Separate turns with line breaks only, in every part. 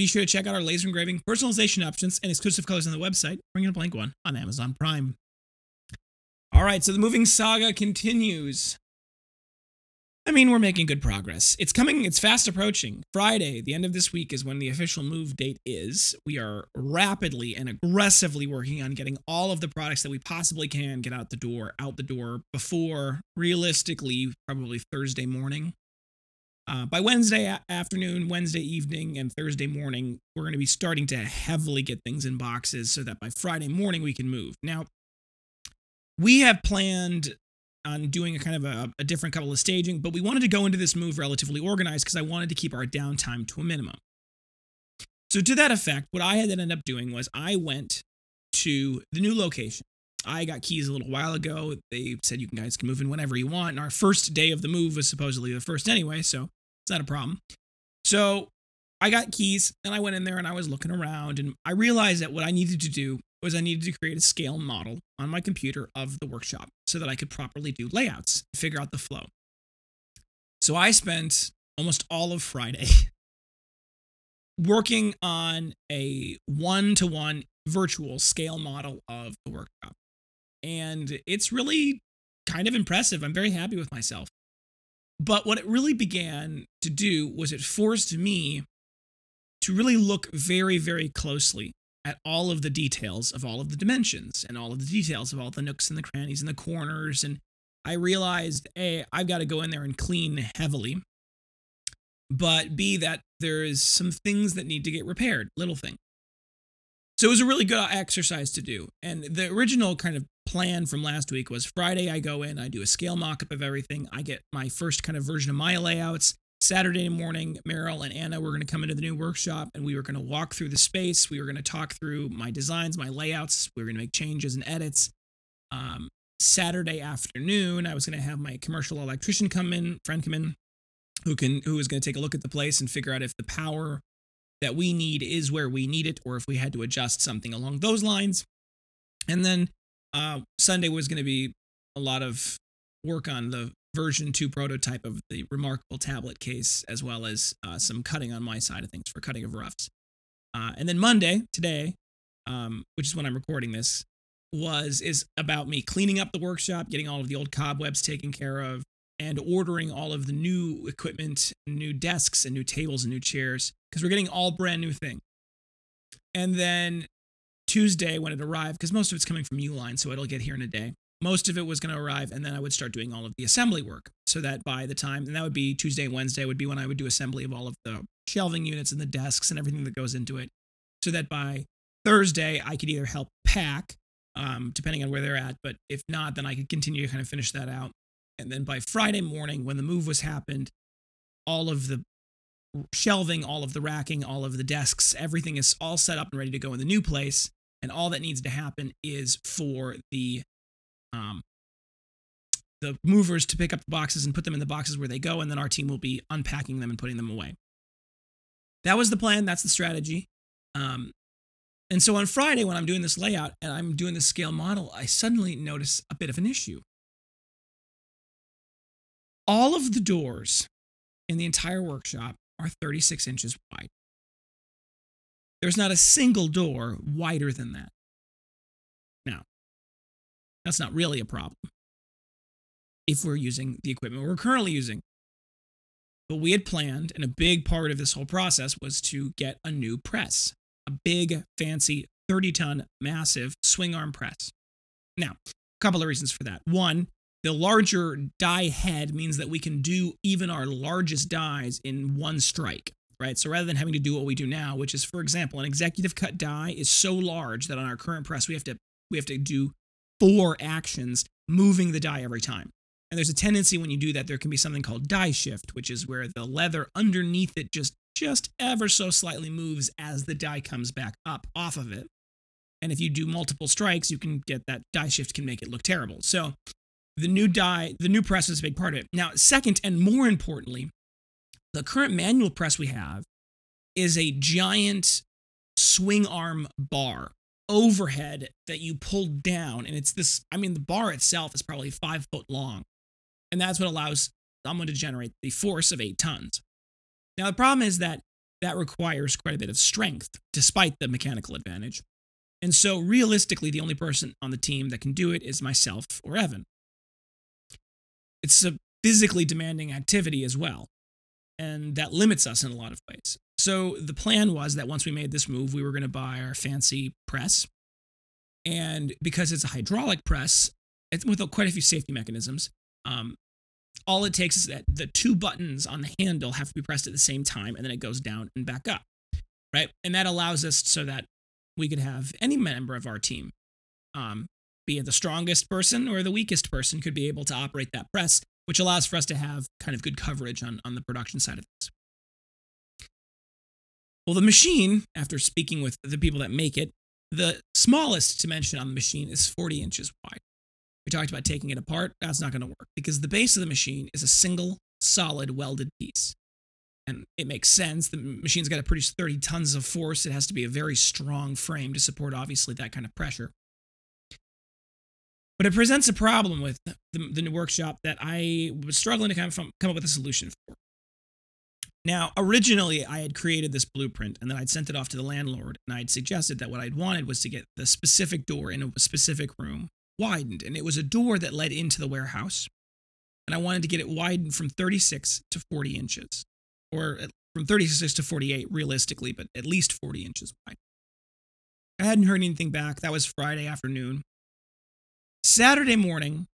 Be sure to check out our laser engraving, personalization options, and exclusive colors on the website. Bring in a blank one on Amazon Prime. All right, so the moving saga continues. I mean, we're making good progress. It's coming, it's fast approaching. Friday, the end of this week, is when the official move date is. We are rapidly and aggressively working on getting all of the products that we possibly can get out the door, out the door before realistically, probably Thursday morning. Uh, by Wednesday afternoon, Wednesday evening, and Thursday morning, we're going to be starting to heavily get things in boxes so that by Friday morning we can move. Now, we have planned on doing a kind of a, a different couple of staging, but we wanted to go into this move relatively organized because I wanted to keep our downtime to a minimum. So, to that effect, what I had ended up doing was I went to the new location. I got keys a little while ago. They said you guys can move in whenever you want. And our first day of the move was supposedly the first anyway, so it's not a problem. So I got keys and I went in there and I was looking around and I realized that what I needed to do was I needed to create a scale model on my computer of the workshop so that I could properly do layouts, and figure out the flow. So I spent almost all of Friday working on a one to one virtual scale model of the workshop. And it's really kind of impressive. I'm very happy with myself. But what it really began to do was it forced me to really look very, very closely at all of the details of all of the dimensions and all of the details of all the nooks and the crannies and the corners. And I realized, A, I've got to go in there and clean heavily. But B, that there's some things that need to get repaired, little things. So it was a really good exercise to do. And the original kind of plan from last week was Friday, I go in, I do a scale mock up of everything. I get my first kind of version of my layouts. Saturday morning, Meryl and Anna were going to come into the new workshop and we were going to walk through the space. We were going to talk through my designs, my layouts. We were going to make changes and edits. Um, Saturday afternoon, I was going to have my commercial electrician come in, friend come in, who can who is going to take a look at the place and figure out if the power that we need is where we need it or if we had to adjust something along those lines. And then uh, Sunday was going to be a lot of work on the version 2 prototype of the remarkable tablet case as well as uh, some cutting on my side of things for cutting of roughs. Uh, and then monday today um, which is when i'm recording this was is about me cleaning up the workshop getting all of the old cobwebs taken care of and ordering all of the new equipment new desks and new tables and new chairs because we're getting all brand new thing. And then tuesday when it arrived because most of it's coming from uline so it'll get here in a day. Most of it was going to arrive and then i would start doing all of the assembly work so that by the time and that would be tuesday wednesday would be when i would do assembly of all of the shelving units and the desks and everything that goes into it so that by thursday i could either help pack um, depending on where they're at but if not then i could continue to kind of finish that out. And then by friday morning when the move was happened all of the shelving all of the racking all of the desks everything is all set up and ready to go in the new place and all that needs to happen is for the um, the movers to pick up the boxes and put them in the boxes where they go, and then our team will be unpacking them and putting them away. That was the plan. That's the strategy. Um, and so on Friday, when I'm doing this layout and I'm doing the scale model, I suddenly notice a bit of an issue. All of the doors in the entire workshop are 36 inches wide. There's not a single door wider than that. Now, that's not really a problem if we're using the equipment we're currently using. But we had planned, and a big part of this whole process was to get a new press, a big, fancy, 30 ton, massive swing arm press. Now, a couple of reasons for that. One, the larger die head means that we can do even our largest dies in one strike, right? So rather than having to do what we do now, which is, for example, an executive cut die is so large that on our current press we have to we have to do four actions moving the die every time. And there's a tendency when you do that, there can be something called die shift, which is where the leather underneath it just just ever so slightly moves as the die comes back up off of it. And if you do multiple strikes, you can get that die shift can make it look terrible. So the new die, the new press is a big part of it. Now, second and more importantly, the current manual press we have is a giant swing arm bar overhead that you pull down. And it's this, I mean, the bar itself is probably five foot long. And that's what allows someone to generate the force of eight tons. Now, the problem is that that requires quite a bit of strength, despite the mechanical advantage. And so, realistically, the only person on the team that can do it is myself or Evan. It's a physically demanding activity as well, and that limits us in a lot of ways. So, the plan was that once we made this move, we were going to buy our fancy press. And because it's a hydraulic press, it's with quite a few safety mechanisms, um, all it takes is that the two buttons on the handle have to be pressed at the same time and then it goes down and back up right and that allows us so that we could have any member of our team um, be it the strongest person or the weakest person could be able to operate that press which allows for us to have kind of good coverage on, on the production side of things well the machine after speaking with the people that make it the smallest dimension on the machine is 40 inches wide we talked about taking it apart. That's not going to work because the base of the machine is a single solid welded piece. And it makes sense. The machine's got to produce 30 tons of force. It has to be a very strong frame to support, obviously, that kind of pressure. But it presents a problem with the, the workshop that I was struggling to kind of come up with a solution for. Now, originally, I had created this blueprint and then I'd sent it off to the landlord and I'd suggested that what I'd wanted was to get the specific door in a specific room widened, and it was a door that led into the warehouse. And I wanted to get it widened from 36 to 40 inches, or from 36 to 48 realistically, but at least 40 inches wide. I hadn't heard anything back. That was Friday afternoon. Saturday morning,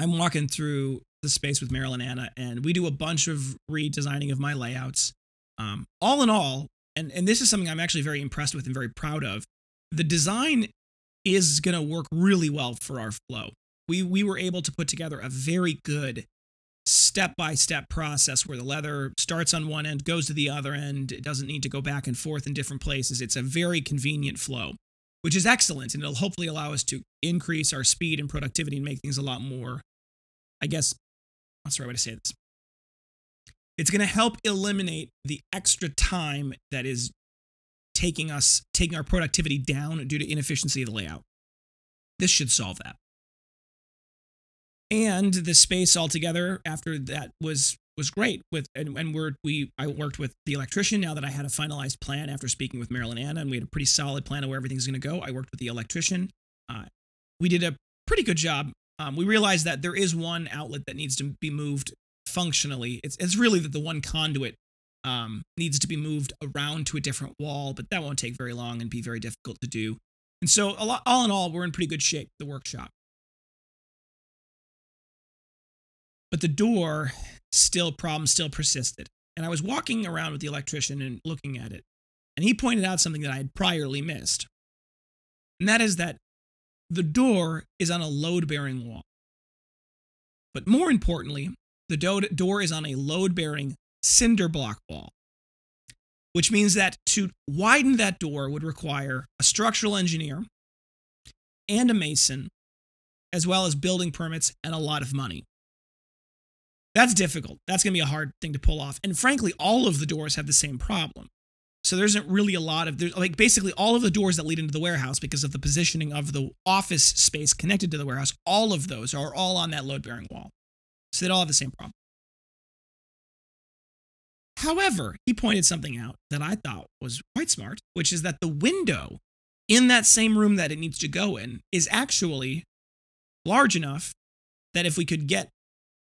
I'm walking through the space with Meryl and Anna, and we do a bunch of redesigning of my layouts. Um, all in all, and, and this is something I'm actually very impressed with and very proud of. The design is going to work really well for our flow. We, we were able to put together a very good step by step process where the leather starts on one end, goes to the other end. It doesn't need to go back and forth in different places. It's a very convenient flow, which is excellent. And it'll hopefully allow us to increase our speed and productivity and make things a lot more, I guess, what's the right way to say this? It's going to help eliminate the extra time that is taking us taking our productivity down due to inefficiency of the layout. This should solve that. And the space altogether after that was was great with and, and we're we I worked with the electrician now that I had a finalized plan after speaking with Meryl and Anna and we had a pretty solid plan of where everything's going to go. I worked with the electrician. Uh, we did a pretty good job. Um, we realized that there is one outlet that needs to be moved functionally. It's it's really that the one conduit um, needs to be moved around to a different wall, but that won't take very long and be very difficult to do. And so, lot, all in all, we're in pretty good shape, the workshop. But the door still, problem still persisted. And I was walking around with the electrician and looking at it. And he pointed out something that I had priorly missed. And that is that the door is on a load bearing wall. But more importantly, the door is on a load bearing cinder block wall, which means that to widen that door would require a structural engineer and a mason, as well as building permits and a lot of money. That's difficult. That's going to be a hard thing to pull off. And frankly, all of the doors have the same problem. So there isn't really a lot of there's like basically all of the doors that lead into the warehouse because of the positioning of the office space connected to the warehouse, all of those are all on that load bearing wall. So they all have the same problem. However, he pointed something out that I thought was quite smart, which is that the window in that same room that it needs to go in is actually large enough that if we could get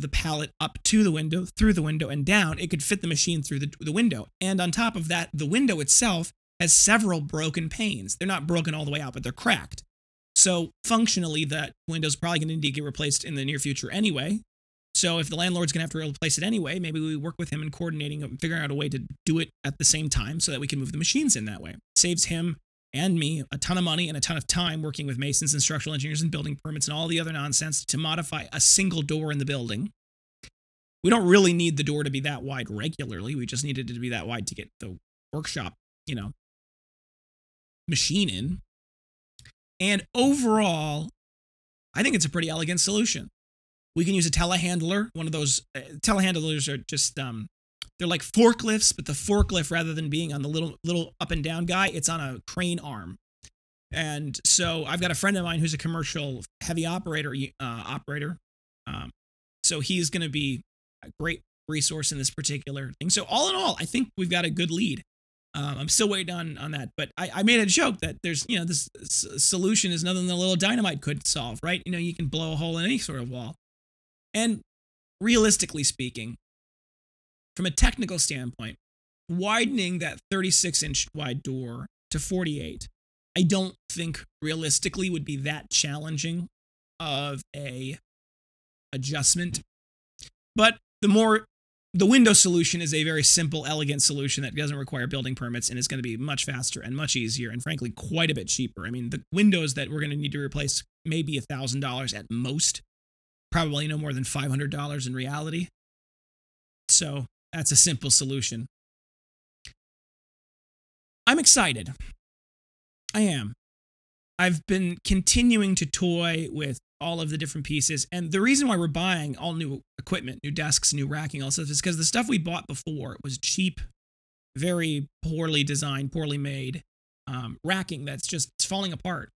the pallet up to the window, through the window, and down, it could fit the machine through the, the window. And on top of that, the window itself has several broken panes. They're not broken all the way out, but they're cracked. So functionally, that window's probably going to need to get replaced in the near future anyway. So if the landlord's going to have to replace it anyway, maybe we work with him in coordinating and figuring out a way to do it at the same time so that we can move the machines in that way. Saves him and me a ton of money and a ton of time working with masons and structural engineers and building permits and all the other nonsense to modify a single door in the building. We don't really need the door to be that wide regularly. We just needed it to be that wide to get the workshop, you know, machine in. And overall, I think it's a pretty elegant solution. We can use a telehandler. One of those uh, telehandlers are just um, they're like forklifts, but the forklift rather than being on the little little up and down guy, it's on a crane arm. And so I've got a friend of mine who's a commercial heavy operator uh, operator. Um, so he's going to be a great resource in this particular thing. So all in all, I think we've got a good lead. Um, I'm still waiting on on that, but I, I made a joke that there's you know this, solution is nothing that a little dynamite could solve, right? You know you can blow a hole in any sort of wall, and realistically speaking, from a technical standpoint, widening that 36 inch wide door to 48, I don't think realistically would be that challenging of a adjustment. But the more the window solution is a very simple, elegant solution that doesn't require building permits and is going to be much faster and much easier and frankly quite a bit cheaper. I mean, the windows that we're going to need to replace maybe a thousand dollars at most, probably no more than five hundred dollars in reality. So that's a simple solution. I'm excited. I am. I've been continuing to toy with all of the different pieces. And the reason why we're buying all new equipment, new desks, new racking, all stuff is because the stuff we bought before was cheap, very poorly designed, poorly made um, racking that's just falling apart.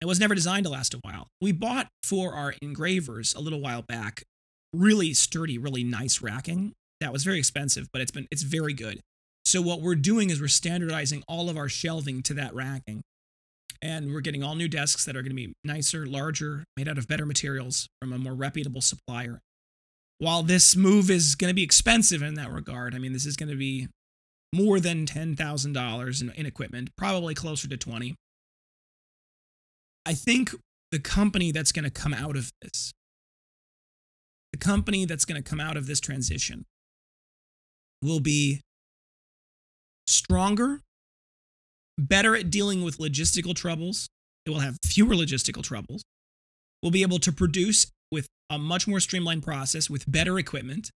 It was never designed to last a while. We bought for our engravers a little while back really sturdy, really nice racking. That was very expensive, but it's been it's very good. So what we're doing is we're standardizing all of our shelving to that racking and we're getting all new desks that are going to be nicer, larger, made out of better materials from a more reputable supplier. While this move is going to be expensive in that regard, I mean, this is going to be more than $10,000 in, in equipment, probably closer to 20. I think the company that's going to come out of this, the company that's going to come out of this transition will be stronger better at dealing with logistical troubles. It will have fewer logistical troubles. We'll be able to produce with a much more streamlined process with better equipment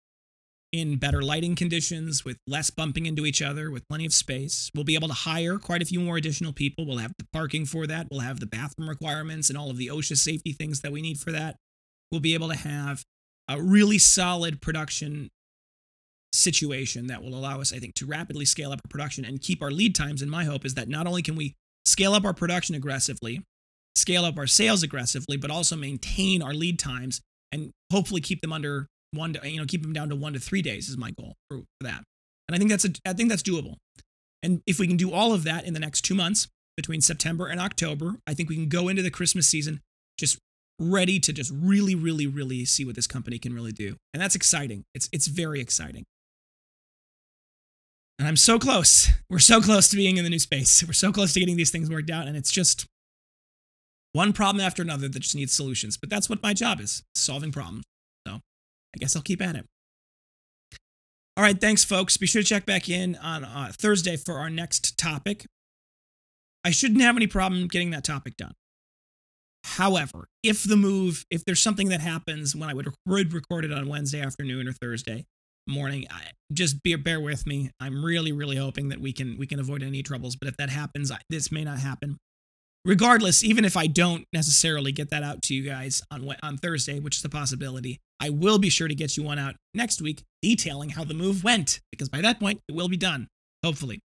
in better lighting conditions, with less bumping into each other, with plenty of space. We'll be able to hire quite a few more additional people. We'll have the parking for that. We'll have the bathroom requirements and all of the OSHA safety things that we need for that. We'll be able to have a really solid production situation that will allow us, I think, to rapidly scale up our production and keep our lead times. And my hope is that not only can we scale up our production aggressively, scale up our sales aggressively, but also maintain our lead times and hopefully keep them under one to, you know, keep them down to one to three days is my goal for, that. And I think that's a, I think that's doable. And if we can do all of that in the next two months between September and October, I think we can go into the Christmas season just ready to just really, really, really see what this company can really do. And that's exciting. It's it's very exciting. And I'm so close. We're so close to being in the new space. We're so close to getting these things worked out. And it's just one problem after another that just needs solutions. But that's what my job is solving problems. So I guess I'll keep at it. All right. Thanks, folks. Be sure to check back in on uh, Thursday for our next topic. I shouldn't have any problem getting that topic done. However, if the move, if there's something that happens when I would record it on Wednesday afternoon or Thursday, morning. I, just bear, bear with me. I'm really, really hoping that we can we can avoid any troubles. But if that happens, I, this may not happen. Regardless, even if I don't necessarily get that out to you guys on on Thursday, which is a possibility, I will be sure to get you one out next week detailing how the move went because by that point it will be done, hopefully.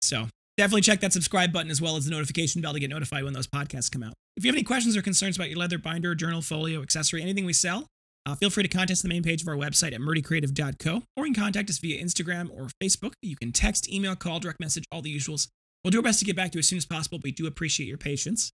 So definitely check that subscribe button as well as the notification bell to get notified when those podcasts come out. If you have any questions or concerns about your leather binder, journal, folio, accessory, anything we sell, uh, feel free to contact us the main page of our website at murdycreative.co, or you can contact us via Instagram or Facebook. You can text, email, call, direct message, all the usuals. We'll do our best to get back to you as soon as possible. But we do appreciate your patience.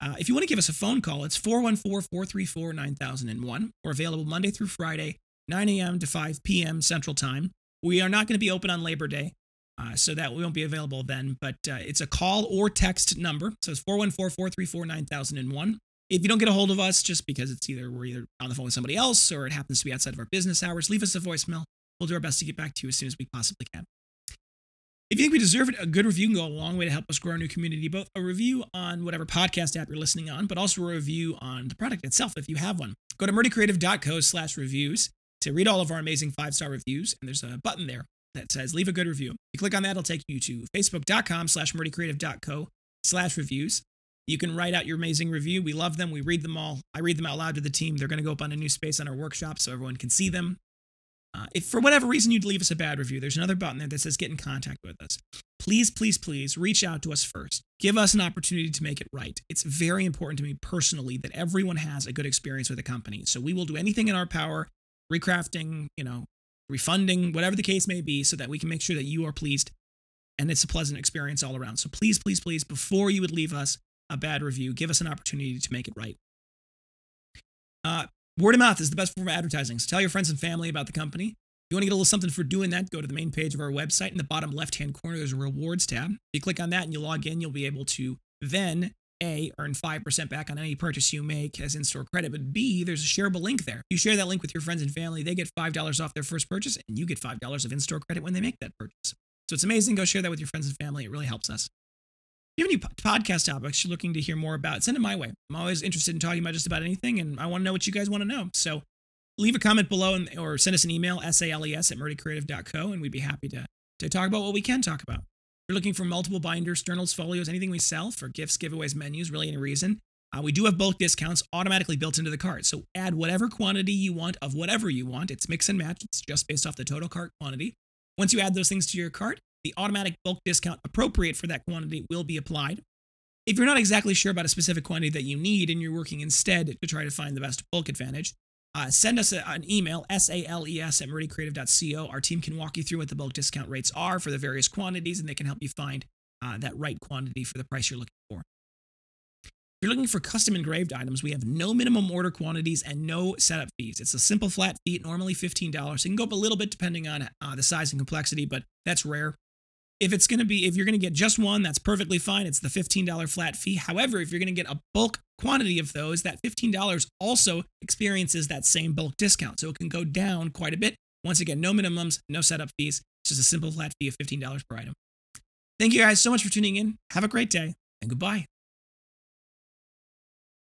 Uh, if you want to give us a phone call, it's 414 434 9001. We're available Monday through Friday, 9 a.m. to 5 p.m. Central Time. We are not going to be open on Labor Day, uh, so that we won't be available then. But uh, it's a call or text number. So it's 414 434 9001. If you don't get a hold of us just because it's either we're either on the phone with somebody else or it happens to be outside of our business hours, leave us a voicemail. We'll do our best to get back to you as soon as we possibly can. If you think we deserve it, a good review can go a long way to help us grow our new community, both a review on whatever podcast app you're listening on, but also a review on the product itself if you have one. Go to murdycreative.co slash reviews to read all of our amazing five-star reviews, and there's a button there that says leave a good review. If You click on that, it'll take you to facebook.com slash murdycreative.co slash reviews. You can write out your amazing review. We love them. We read them all. I read them out loud to the team. They're going to go up on a new space on our workshop so everyone can see them. Uh, if for whatever reason you'd leave us a bad review, there's another button there that says get in contact with us. Please, please, please reach out to us first. Give us an opportunity to make it right. It's very important to me personally that everyone has a good experience with the company. So we will do anything in our power, recrafting, you know, refunding, whatever the case may be, so that we can make sure that you are pleased and it's a pleasant experience all around. So please, please, please, before you would leave us a bad review, give us an opportunity to make it right. Uh, Word of mouth is the best form of advertising. So tell your friends and family about the company. If you want to get a little something for doing that, go to the main page of our website. In the bottom left hand corner, there's a rewards tab. If you click on that and you log in, you'll be able to then A, earn 5% back on any purchase you make as in store credit. But B, there's a shareable link there. You share that link with your friends and family, they get $5 off their first purchase and you get $5 of in store credit when they make that purchase. So it's amazing. Go share that with your friends and family. It really helps us. If you have any podcast topics you're looking to hear more about, send them my way. I'm always interested in talking about just about anything, and I want to know what you guys want to know. So leave a comment below and, or send us an email, sales at murdycreative.co, and we'd be happy to, to talk about what we can talk about. If you're looking for multiple binders, journals, folios, anything we sell for gifts, giveaways, menus, really any reason, uh, we do have bulk discounts automatically built into the cart. So add whatever quantity you want of whatever you want. It's mix and match. It's just based off the total cart quantity. Once you add those things to your cart, the automatic bulk discount appropriate for that quantity will be applied. If you're not exactly sure about a specific quantity that you need and you're working instead to try to find the best bulk advantage, uh, send us a, an email, sales at murdycreative.co. Our team can walk you through what the bulk discount rates are for the various quantities, and they can help you find uh, that right quantity for the price you're looking for. If you're looking for custom engraved items, we have no minimum order quantities and no setup fees. It's a simple flat fee, normally $15. It can go up a little bit depending on uh, the size and complexity, but that's rare. If it's going to be, if you're going to get just one, that's perfectly fine. It's the $15 flat fee. However, if you're going to get a bulk quantity of those, that $15 also experiences that same bulk discount. So it can go down quite a bit. Once again, no minimums, no setup fees. It's just a simple flat fee of $15 per item. Thank you guys so much for tuning in. Have a great day and goodbye.